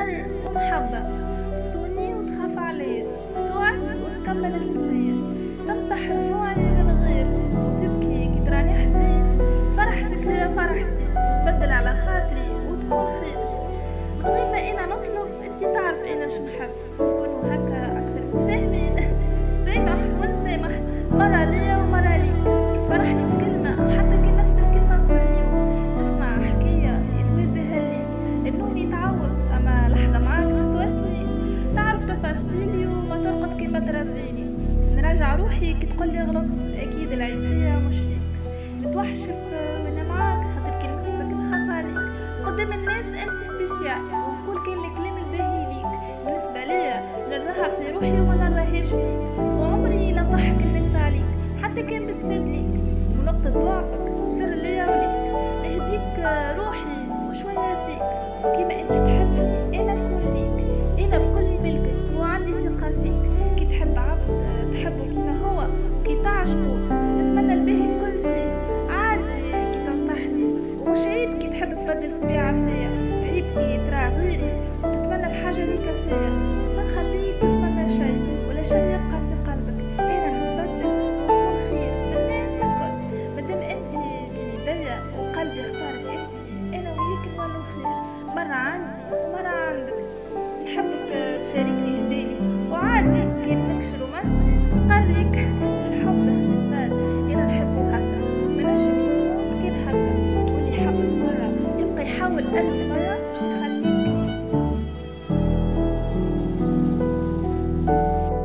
حر ومحبة تصوني وتخاف عليا توعد وتكمل السنية تمسح دموعي من غير وتبكي. كي تراني حزين. فرحتك هي فرحتي. بدل على خاطري وتكون خير. من غير ما إنا نطلب أنتي تعرف إنا شنحب نكونوا هكا أكثر متفاهمين. سامح ونسامح. مرة ليا نراجع روحي كي تقولي غلطت أكيد العيب فيا مش فيك. نتوحشك وأنا معاك خاطر كي نمسك نخاف عليك. قدام الناس أنت سبيسيال ونقول كان الكلام الباهي ليك. بالنسبة ليا نرضاها في روحي وما نرضاهاش فيك. وعمري لا ضحك الناس عليك حتى كان بتفيد ليك ونقطة ضعفك سر ليا وليك. تعشقه تتمنى الباهي الكل فيه عادي كي تنصحني. ومش عيب كي تحب تبدل طبيعة فيا. عيب كي ترى غيري وتتمنى الحاجة اللي فيا ما نخليك تتمنى شيء. ولا شيء يبقى في قلبك. أنا نتبدل ونكون خير. للناس الكل. مادام أنت بين يديا وقلبي اختارك أنت. أنا وياك نولو خير. مرة عندي ومرة عندك. نحبك تشاركني في بالي وعادي كان مكش رومانسي نقريك with Edinburgh.